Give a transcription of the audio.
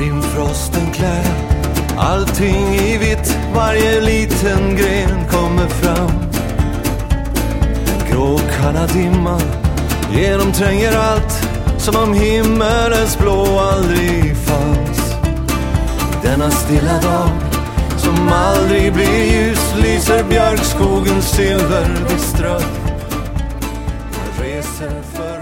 Rimfrosten klär allting i vitt. Varje liten gren kommer fram. Gråkalla grå kalla dimma genomtränger allt som om himmelens blå aldrig fanns. Denna stilla dag som aldrig blir ljus lyser björkskogens silverbistra. Jag reser för